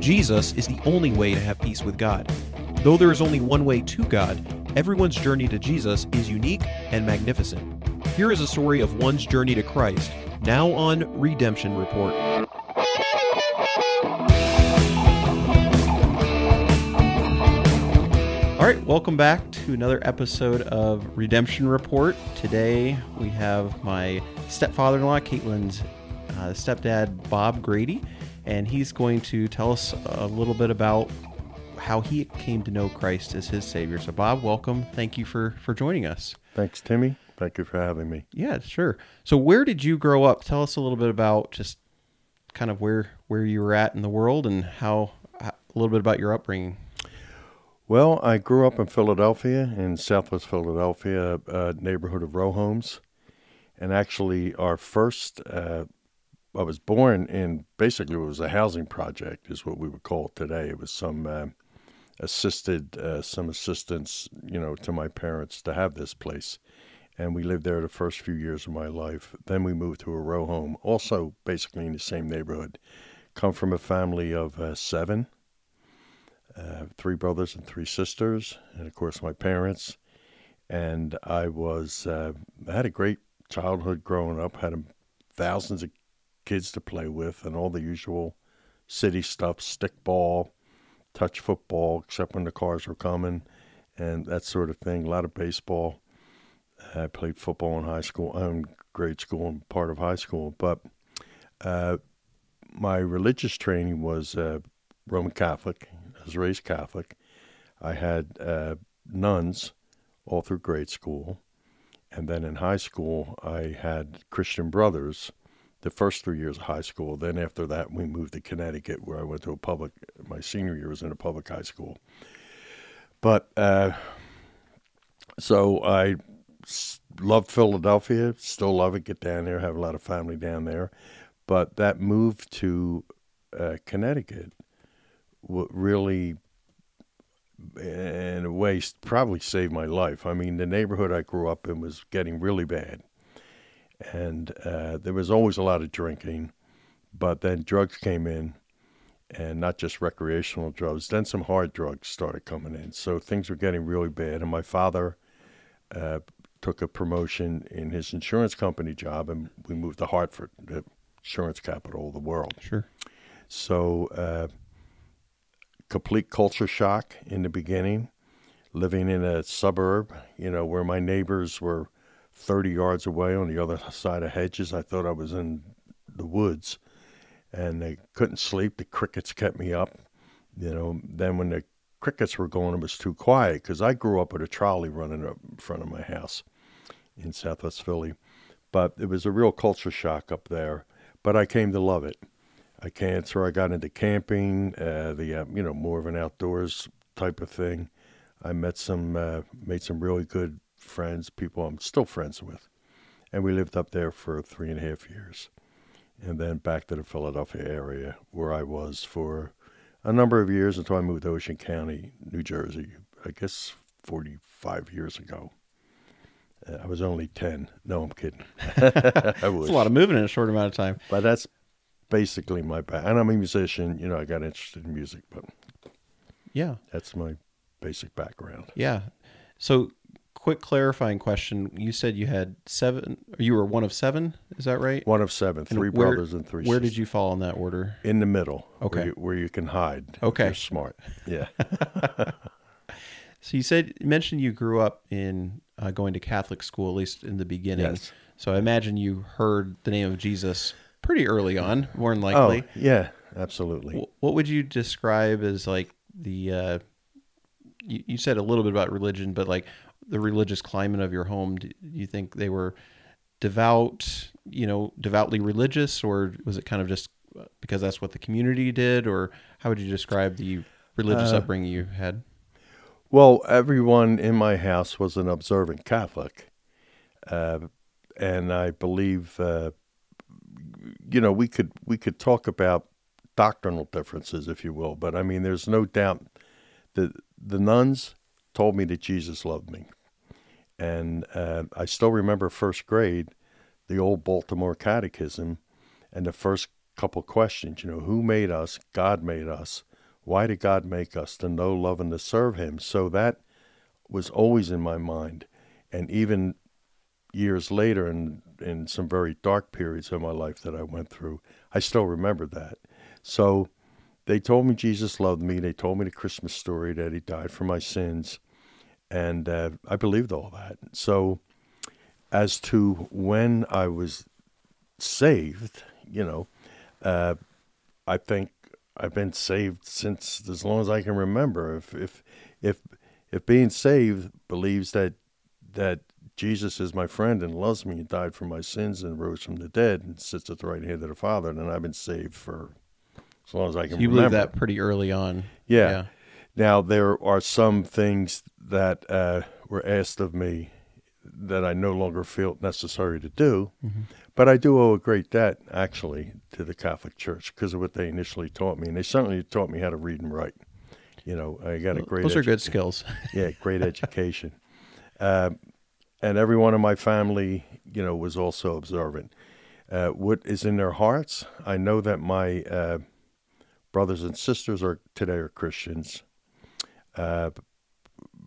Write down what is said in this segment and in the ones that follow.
Jesus is the only way to have peace with God. Though there is only one way to God, everyone's journey to Jesus is unique and magnificent. Here is a story of one's journey to Christ, now on Redemption Report. All right, welcome back to another episode of Redemption Report. Today we have my stepfather in law, Caitlin's uh, stepdad, Bob Grady, and he's going to tell us a little bit about how he came to know Christ as his Savior. So, Bob, welcome. Thank you for, for joining us. Thanks, Timmy. Thank you for having me. Yeah, sure. So, where did you grow up? Tell us a little bit about just kind of where where you were at in the world and how a little bit about your upbringing. Well, I grew up in Philadelphia, in Southwest Philadelphia, a neighborhood of row homes, and actually, our first. Uh, I was born in basically it was a housing project, is what we would call it today. It was some uh, assisted, uh, some assistance, you know, to my parents to have this place, and we lived there the first few years of my life. Then we moved to a row home, also basically in the same neighborhood. Come from a family of uh, seven uh, three brothers and three sisters, and of course my parents. And I was uh, I had a great childhood growing up. Had thousands of kids to play with, and all the usual city stuff: stickball, touch football, except when the cars were coming, and that sort of thing. A lot of baseball. I played football in high school, in grade school, and part of high school. But uh, my religious training was uh, Roman Catholic, I was raised Catholic. I had uh, nuns all through grade school. And then in high school, I had Christian brothers the first three years of high school. Then after that, we moved to Connecticut, where I went to a public, my senior year was in a public high school. But uh, so I loved Philadelphia, still love it, get down there, have a lot of family down there. But that move to uh, Connecticut really in a way probably saved my life. I mean, the neighborhood I grew up in was getting really bad, and uh, there was always a lot of drinking. But then drugs came in, and not just recreational drugs. Then some hard drugs started coming in, so things were getting really bad. And my father uh, took a promotion in his insurance company job, and we moved to Hartford, the insurance capital of the world. Sure. So. Uh, complete culture shock in the beginning, living in a suburb, you know, where my neighbors were 30 yards away on the other side of hedges. I thought I was in the woods and they couldn't sleep. The crickets kept me up. You know, then when the crickets were going, it was too quiet because I grew up with a trolley running up in front of my house in Southwest Philly. But it was a real culture shock up there. But I came to love it. I can't. So I got into camping, uh, the uh, you know more of an outdoors type of thing. I met some, uh, made some really good friends, people I'm still friends with, and we lived up there for three and a half years, and then back to the Philadelphia area where I was for a number of years until I moved to Ocean County, New Jersey. I guess 45 years ago. Uh, I was only 10. No, I'm kidding. It's a lot of moving in a short amount of time. But that's basically my back. And I'm a musician. You know, I got interested in music, but yeah, that's my basic background. Yeah. So, quick clarifying question: You said you had seven. You were one of seven. Is that right? One of seven. Three where, brothers and three. Where sisters. did you fall in that order? In the middle. Okay. Where you, where you can hide. Okay. You're smart. Yeah. so you said you mentioned you grew up in uh, going to Catholic school, at least in the beginning. Yes. So I imagine you heard the name of Jesus pretty early on, more than likely. Oh, yeah, absolutely. What would you describe as like the? Uh, you, you said a little bit about religion, but like the religious climate of your home. Do you think they were devout? You know, devoutly religious, or was it kind of just because that's what the community did, or how would you describe the religious Uh, upbringing you had? Well, everyone in my house was an observant Catholic, uh, and I believe, uh, you know, we could we could talk about doctrinal differences, if you will, but I mean, there's no doubt that the nuns told me that Jesus loved me, and uh, I still remember first grade, the old Baltimore Catechism, and the first couple questions. You know, who made us? God made us. Why did God make us to know, love, and to serve Him? So that was always in my mind. And even years later, and in some very dark periods of my life that I went through, I still remember that. So they told me Jesus loved me. They told me the Christmas story that He died for my sins. And uh, I believed all that. So, as to when I was saved, you know, uh, I think I've been saved since as long as I can remember. If if if if being saved believes that that Jesus is my friend and loves me and died for my sins and rose from the dead and sits at the right hand of the Father, then I've been saved for as long as I can So you remember. believe that pretty early on. Yeah. Now there are some things that uh, were asked of me that I no longer feel necessary to do, Mm-hmm. but I do owe a great debt actually to the Catholic Church because of what they initially taught me, and they certainly taught me how to read and write. You know, I got a great Those are edu- good skills. yeah, great education. Uh, and every one of my family, you know, was also observant. Uh, what is in their hearts? I know that my uh, brothers and sisters are today are Christians. Uh,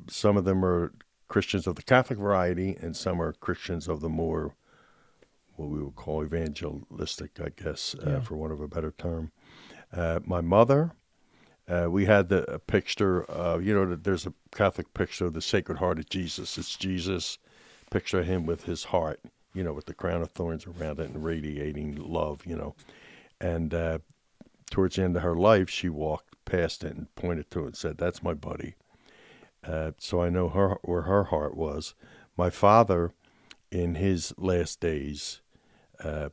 some of them are Christians of the Catholic variety, and some are Christians of the more what we would call evangelistic, I guess, uh, Yeah. for want of a better term. Uh, my mother, uh, we had the a picture of, you know, there's a Catholic picture of the Sacred Heart of Jesus. It's Jesus, picture of him with his heart, you know, with the crown of thorns around it and radiating love, you know. And uh, towards the end of her life, she walked past it and pointed to it and said, That's my buddy. Uh, so I know her where her heart was. My father, in his last days, uh,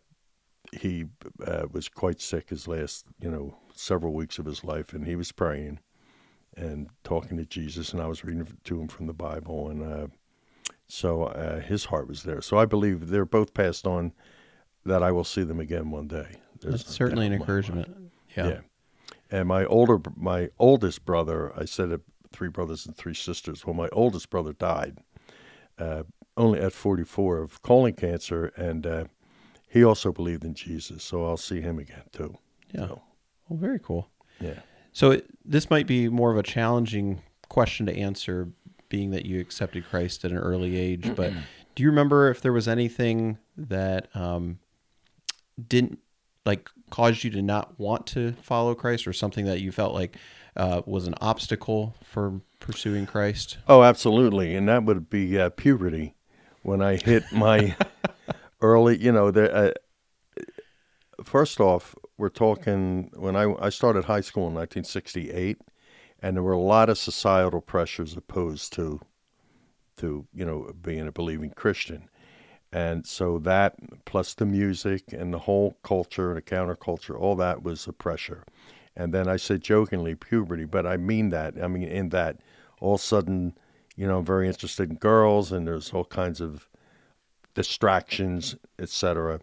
he uh, was quite sick his last, you know, several weeks of his life, and he was praying and talking to Jesus, and I was reading to him from the Bible, and uh, so uh, his heart was there. So I believe they're both passed on. That I will see them again one day. There's That's certainly an doubt in my mind. encouragement. Yeah. Yeah. And my older, my oldest brother, I said it, three brothers and three sisters. Well, my oldest brother died uh, only at 44 of colon cancer, and uh, he also believed in Jesus. So I'll see him again too. Yeah. So, Well, very cool. yeah. So it, this might be more of a challenging question to answer, being that you accepted Christ at an early age. But do you remember if there was anything that um, didn't like caused you to not want to follow Christ, or something that you felt like uh, was an obstacle for pursuing Christ? Oh, absolutely, and that would be uh, puberty when I hit my early. You know, the, uh, first off, we're talking when I I started high school in 1968, and there were a lot of societal pressures opposed to to you know being a believing Christian. And so that, plus the music and the whole culture and the counterculture, all that was a pressure. And then I said jokingly puberty, but I mean that. I mean in that all of a sudden, you know, I'm very interested in girls, and there's all kinds of distractions, etc.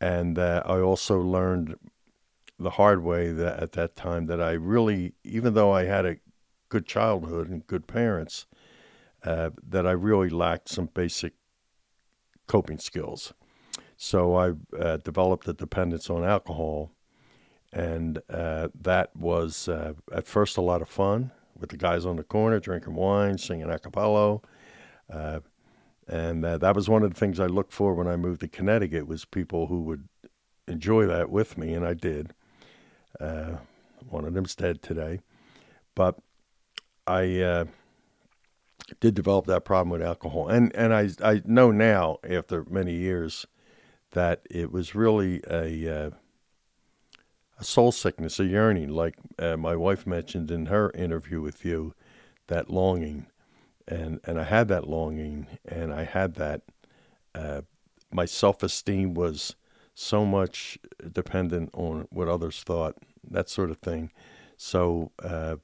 And uh, I also learned the hard way that at that time that I really, even though I had a good childhood and good parents, uh, that I really lacked some basic coping skills. So I uh, developed a dependence on alcohol, and uh, that was uh, at first a lot of fun with the guys on the corner drinking wine, singing a cappella. Uh, and uh, that was one of the things I looked for when I moved to Connecticut was people who would enjoy that with me, and I did. Uh, one of them's dead today, but I did develop that problem with alcohol, and and I I know now after many years that it was really a uh, a soul sickness, a yearning, like uh, my wife mentioned in her interview with you, that longing, and and I had that longing, and I had that. Uh, my self esteem was so much dependent on what others thought, that sort of thing. So uh,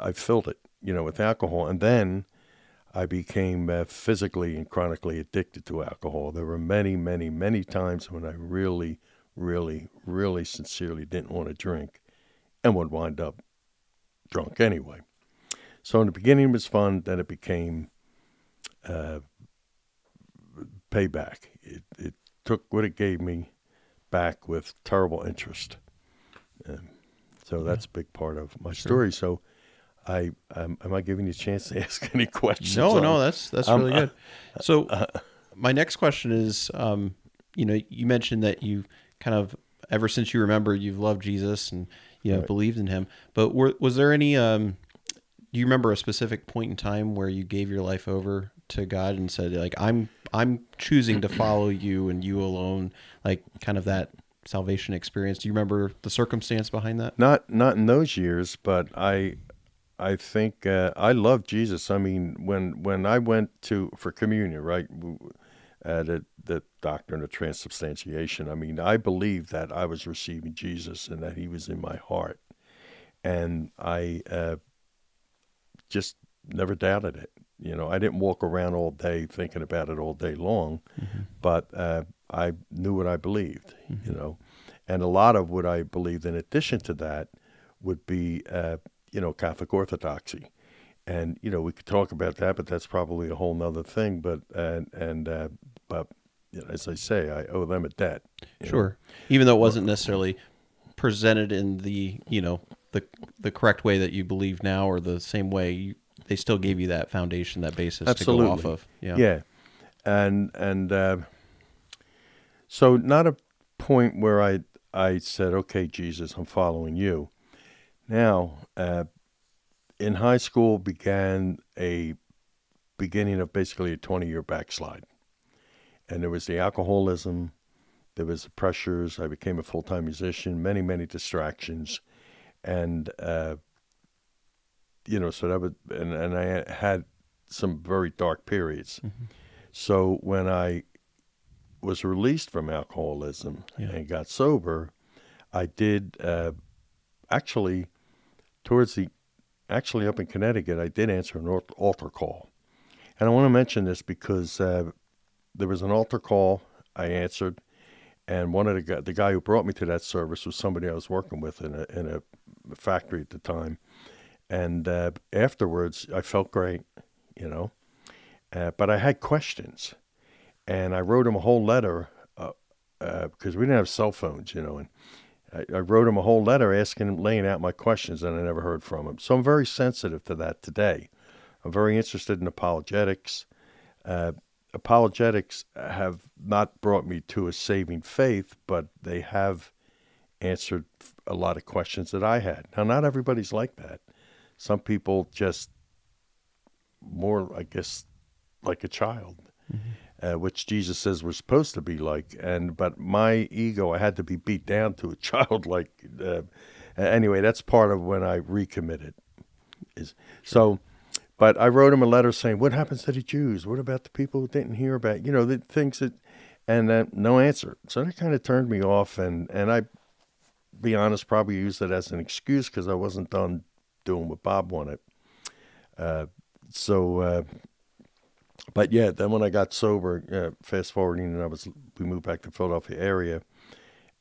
I filled it, you know, with alcohol, and then I became uh, physically and chronically addicted to alcohol. There were many, many, many times when I really, really, really sincerely didn't want to drink, and would wind up drunk anyway. So in the beginning it was fun, then it became uh, payback. It, it took what it gave me back with terrible interest. Um, So that's a big part of my story. So, I um, am I giving you a chance to ask any questions? No, on- no, that's that's Um, really good. So, my next question is, um, you know, you mentioned that you kind of ever since you remember you've loved Jesus and you know Right. believed in Him. But were, was there any? Um, do you remember a specific point in time where you gave your life over to God and said, like, I'm I'm choosing to follow you and you alone, like kind of that salvation experience? Do you remember the circumstance behind that? Not not in those years, but I I think uh, I love Jesus. I mean, when when I went to for communion, right, uh, the the doctrine of transubstantiation. I mean, I believed that I was receiving Jesus and that He was in my heart, and I uh, just never doubted it. You know, I didn't walk around all day thinking about it all day long, but uh, I knew what I believed. You know, and a lot of what I believed, in addition to that, would be uh, you know Catholic Orthodoxy, and you know we could talk about that, but that's probably a whole nother thing. But and and uh, but you know, as I say, I owe them a debt. you know. Sure. Even though it wasn't necessarily presented in the you know the the correct way that you believe now or the same way, you, they still gave you that foundation, that basis to go off of. Yeah. Yeah, and and uh, so not a point where I I said, okay, Jesus, I'm following you. Now, uh, in high school began a beginning of basically a 20 year backslide, and there was the alcoholism, there was the pressures. I became a full time musician, many many distractions, and uh, you know, so that was and and I had some very dark periods. So when I was released from alcoholism Yeah. and got sober, I did uh, actually towards the actually up in Connecticut, I did answer an altar call, and I want to mention this because uh, there was an altar call I answered, and one of the guy, the guy who brought me to that service was somebody I was working with in a in a factory at the time, and uh, afterwards I felt great, you know, uh, but I had questions, and I wrote him a whole letter uh, uh, because we didn't have cell phones, you know, and I, I wrote him a whole letter asking him, laying out my questions, and I never heard from him. So I'm very sensitive to that today. I'm very interested in apologetics. Uh, apologetics have not brought me to a saving faith, but they have answered a lot of questions that I had. Now, not everybody's like that. Some people just more, I guess, like a child, uh, which Jesus says we're supposed to be like. And but my ego, I had to be beat down to a childlike. Uh, anyway, that's part of when I recommitted. Is so. But I wrote him a letter saying, "What happens to the Jews? What about the people who didn't hear about you know the things that?" And uh, no answer. So that kind of turned me off, and and I, be honest, probably used it as an excuse because I wasn't done doing what Bob wanted. Uh, so, uh, but yeah, then when I got sober, uh, fast forwarding, and I was we moved back to Philadelphia area,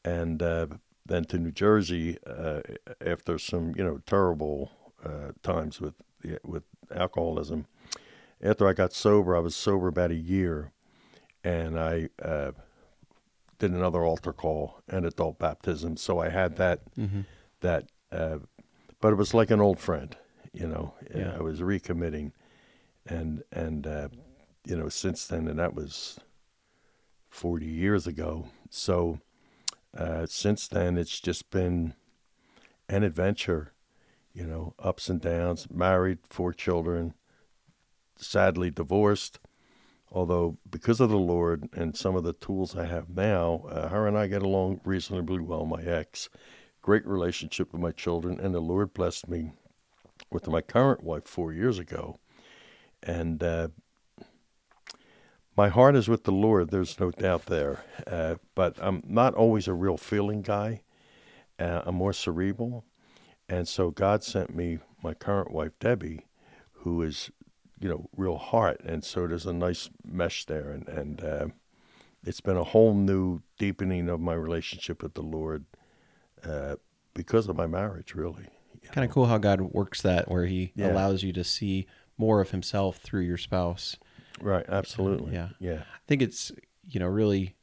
and uh, then to New Jersey uh, after some you know terrible uh, times with with alcoholism. After I got sober, I was sober about a year, and I uh, did another altar call and adult baptism. So I had that Mm-hmm. that, uh, but it was like an old friend, you know. Yeah. I was recommitting, and and uh, you know since then, and that was forty years ago. So uh, since then, it's just been an adventure, you know, ups and downs. Married, four children, sadly divorced. Although because of the Lord and some of the tools I have now, uh, her and I get along reasonably well. My ex, great relationship with my children, and the Lord blessed me with my current wife four years ago, and uh, my heart is with the Lord. There's no doubt there, uh, but I'm not always a real feeling guy. Uh, I'm more cerebral, and so God sent me my current wife Debbie, who is, you know, real heart, and so there's a nice mesh there, and and uh, it's been a whole new deepening of my relationship with the Lord uh, because of my marriage, really. Kind of cool how God works that, where He Yeah. allows you to see more of Himself through your spouse. Right, absolutely. Yeah. Yeah. I think it's you know really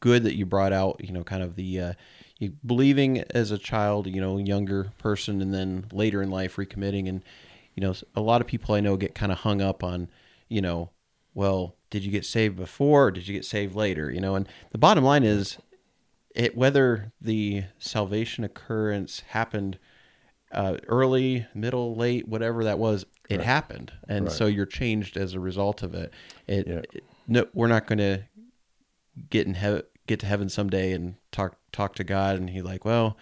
good that you brought out you know kind of the uh, you believing as a child, you know, younger person, and then later in life recommitting. And you know, a lot of people I know get kind of hung up on, you know, well, did you get saved before or did you get saved later? You know, and the bottom line is, it whether the salvation occurrence happened uh, early, middle, late, whatever that was, it Right. happened, and Right. so you're changed as a result of it. It, Yeah. it- no, we're not going to get in heaven, get to heaven someday and talk talk to God, and He like, well,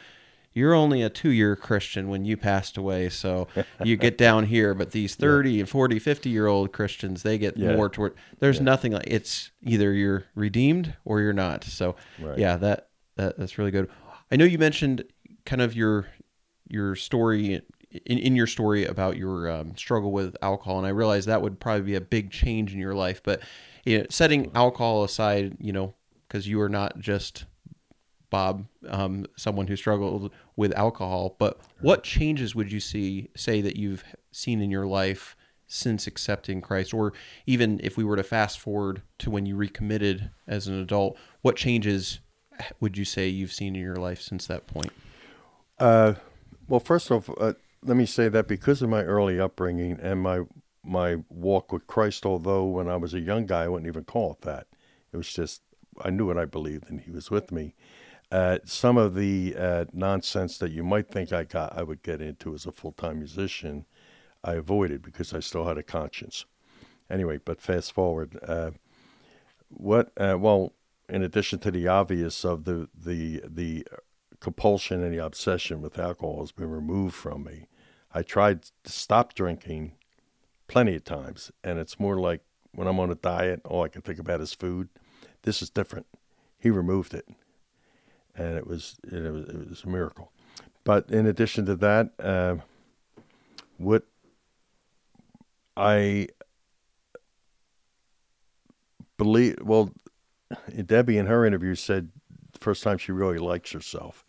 you're only a two year Christian when you passed away, so you get down here. But these 30 and 40, 50 year old Christians, they get Yeah. more toward. There's Yeah. nothing like it's either you're redeemed or you're not. So Right. yeah, that that that's really good. I know you mentioned kind of your your story in, in your story about your um, struggle with alcohol, and I realize that would probably be a big change in your life. But you know, setting alcohol aside, you know, because you are not just Bob, um, someone who struggled with alcohol, but what changes would you see say that you've seen in your life since accepting Christ, or even if we were to fast forward to when you recommitted as an adult, what changes would you say you've seen in your life since that point? Uh, well, first off, uh, let me say that because of my early upbringing and my my walk with Christ, although when I was a young guy, I wouldn't even call it that. It was just I knew what I believed, and He was with me. Uh, some of the uh, nonsense that you might think I got, I would get into as a full time musician, I avoided because I still had a conscience. Anyway, but fast forward, uh, what? Uh, well, in addition to the obvious of the the the compulsion and the obsession with alcohol has been removed from me. I tried to stop drinking plenty of times, and it's more like when I'm on a diet, all I can think about is food. This is different. He removed it, and it was it was, it was a miracle. But in addition to that, uh, what I believe, well, Debbie in her interview said the first time she really likes herself.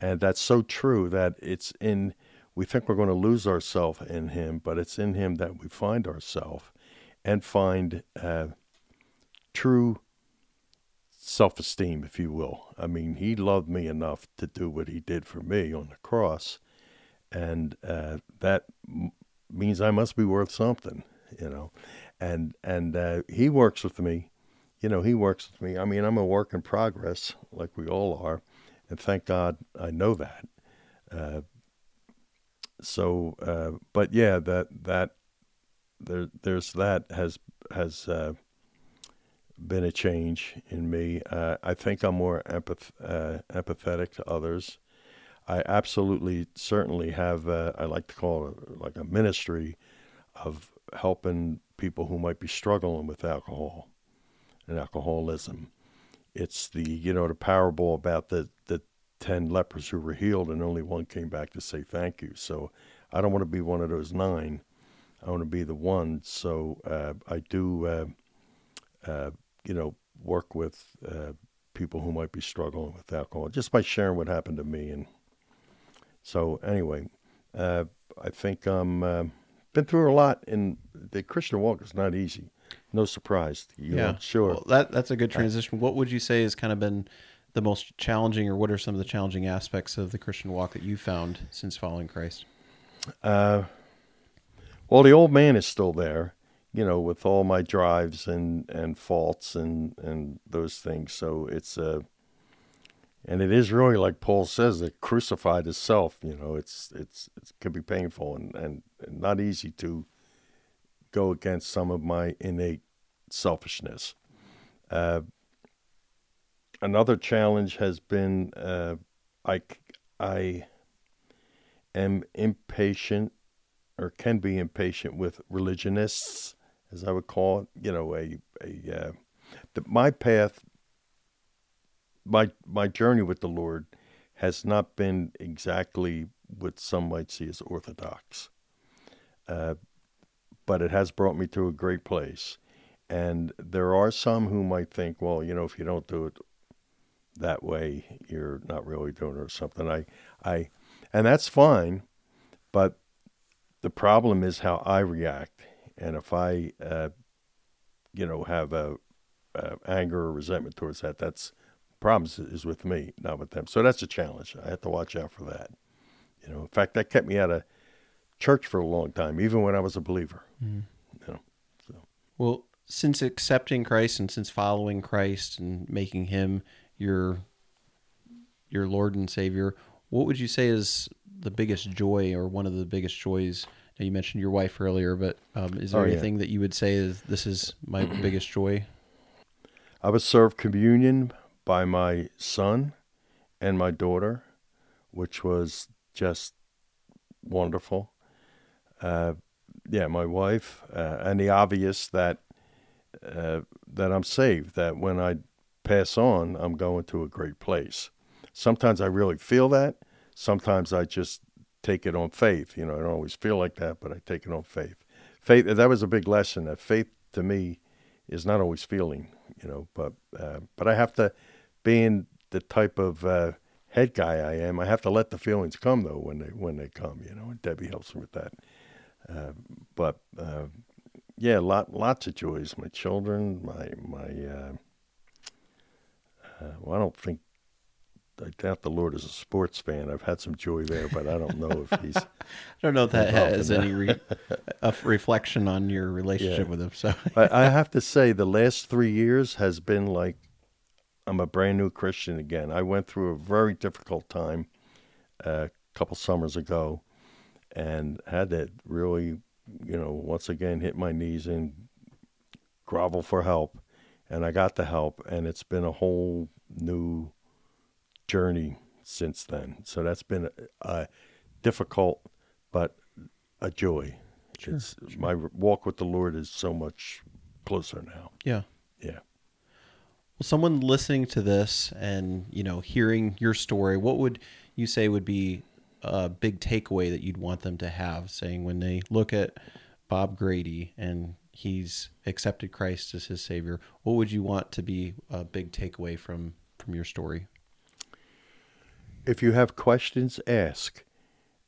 And that's so true that it's in, we think we're going to lose ourselves in Him, but it's in Him that we find ourselves and find uh, true self esteem, if you will. I mean, He loved me enough to do what He did for me on the cross. And uh, that m- means I must be worth something, you know. And, and uh, He works with me you know, he works with me. I mean, I'm a work in progress, like we all are, and thank God I know that. So, uh, but yeah, that that there there's that has has uh, been a change in me. Uh, I think I'm more empath- uh, empathetic to others. I absolutely, certainly have. Uh, I like to call it like a ministry of helping people who might be struggling with alcohol and alcoholism. It's the you know the parable about the the ten lepers who were healed and only one came back to say thank you. So I don't want to be one of those nine. I want to be the one. So uh, I do uh, uh, you know work with uh, people who might be struggling with alcohol just by sharing what happened to me. And so anyway, uh, I think I'm uh, been through a lot. And the Christian walk is not easy. No surprise. You yeah, sure. Well, that that's a good transition. What would you say has kind of been the most challenging, or what are some of the challenging aspects of the Christian walk that you found since following Christ? Uh, well, the old man is still there, you know, with all my drives and, and faults and, and those things. So it's uh, and it is really like Paul says, it crucified himself. You know, it's it's it can be painful and, and not easy to go against some of my innate selfishness. Uh, another challenge has been uh, I I am impatient or can be impatient with religionists, as I would call it. You know, a a uh, the, my path, my my journey with the Lord, has not been exactly what some might see as orthodox, uh, but it has brought me to a great place. And there are some who might think, well, you know, if you don't do it that way, you're not really doing it or something. I, I, and that's fine, but the problem is how I react. And if I, uh, you know, have a, a anger or resentment towards that, that's problems is with me, not with them. So that's a challenge. I have to watch out for that. You know, in fact, that kept me out of church for a long time, even when I was a believer. Mm. You know, so. Well, since accepting Christ and since following Christ and making Him your your Lord and Savior, what would you say is the biggest joy or one of the biggest joys? Now you mentioned your wife earlier, but um, is there oh, anything yeah. that you would say is this is my biggest joy? I was served communion by my son and my daughter, which was just wonderful. Uh, yeah, my wife, uh, and the obvious that uh, that I'm saved. That when I pass on, I'm going to a great place. Sometimes I really feel that. Sometimes I just take it on faith. You know, I don't always feel like that, but I take it on faith. Faith. That was a big lesson. That faith to me is not always feeling. You know, but uh, but I have to, being the type of uh, head guy I am, I have to let the feelings come though when they when they come. You know, and Debbie helps me with that. Uh, but uh, yeah, lot lots of joys. My children, my my. Uh, uh, well, I don't think. I doubt the Lord is a sports fan. I've had some joy there, but I don't know if he's. I don't know if that has any re- a reflection on your relationship yeah. with him. So I, I have to say, the last three years has been like I'm a brand new Christian again. I went through a very difficult time uh, a couple summers ago, and had to really you know, once again hit my knees and grovel for help. And I got the help, and it's been a whole new journey since then. So that's been a, a difficult, but a joy. Sure, it's sure. my walk with the Lord is so much closer now. Yeah. Yeah. Well, someone listening to this and you know hearing your story, what would you say would be a big takeaway that you'd want them to have, saying when they look at Bob Grady and he's accepted Christ as his savior, what would you want to be a big takeaway from from your story? If you have questions, ask.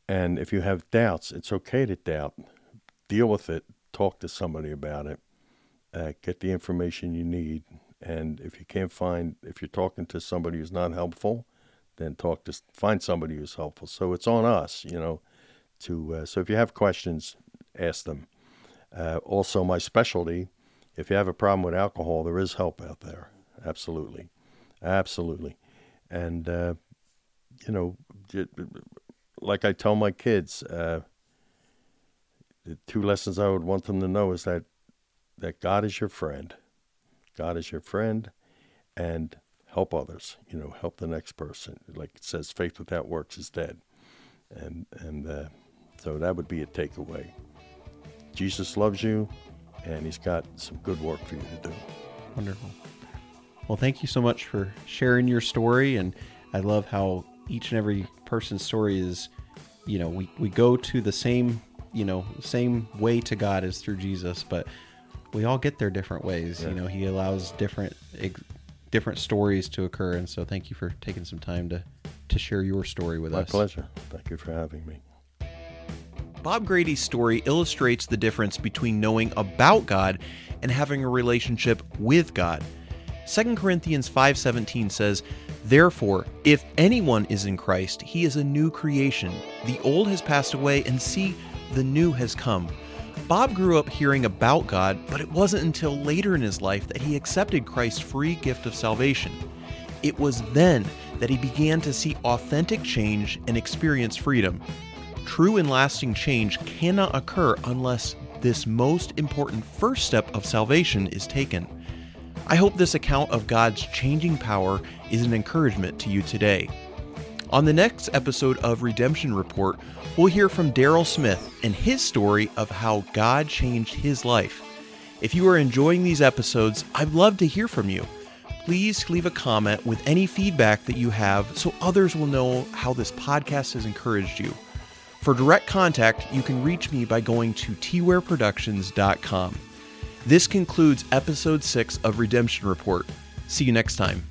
And if you have doubts, it's okay to doubt. Deal with it. Talk to somebody about it. Uh, get the information you need. And if you can't find, if you're talking to somebody who's not helpful, then talk to find somebody who's helpful. So it's on us, you know, to. Uh, so if you have questions, ask them. Uh, also, my specialty. If you have a problem with alcohol, there is help out there. Absolutely, absolutely, and uh, you know, like I tell my kids, uh, the two lessons I would want them to know is that that God is your friend. God is your friend, and help others. You know, help the next person. Like it says, faith without works is dead, and and uh, so that would be a takeaway. Jesus loves you, and He's got some good work for you to do. Wonderful. Well, thank you so much for sharing your story, and I love how each and every person's story is, you know, we we go to the same, you know, same way to God as through Jesus, but we all get there different ways. Yeah. You know, He allows different different stories to occur. And so thank you for taking some time to, to share your story with My us. My pleasure. Thank you for having me. Bob Grady's story illustrates the difference between knowing about God and having a relationship with God. 2 Corinthians 5:17 says, "Therefore, if anyone is in Christ, he is a new creation. The old has passed away and see, the new has come." Bob grew up hearing about God, but it wasn't until later in his life that he accepted Christ's free gift of salvation. It was then that he began to see authentic change and experience freedom. True and lasting change cannot occur unless this most important first step of salvation is taken. I hope this account of God's changing power is an encouragement to you today. On the next episode of Redemption Report, we'll hear from Daryl Smith and his story of how God changed his life. If you are enjoying these episodes, I'd love to hear from you. Please leave a comment with any feedback that you have so others will know how this podcast has encouraged you. For direct contact, you can reach me by going to twearproductions.com. This concludes episode 6 of Redemption Report. See you next time.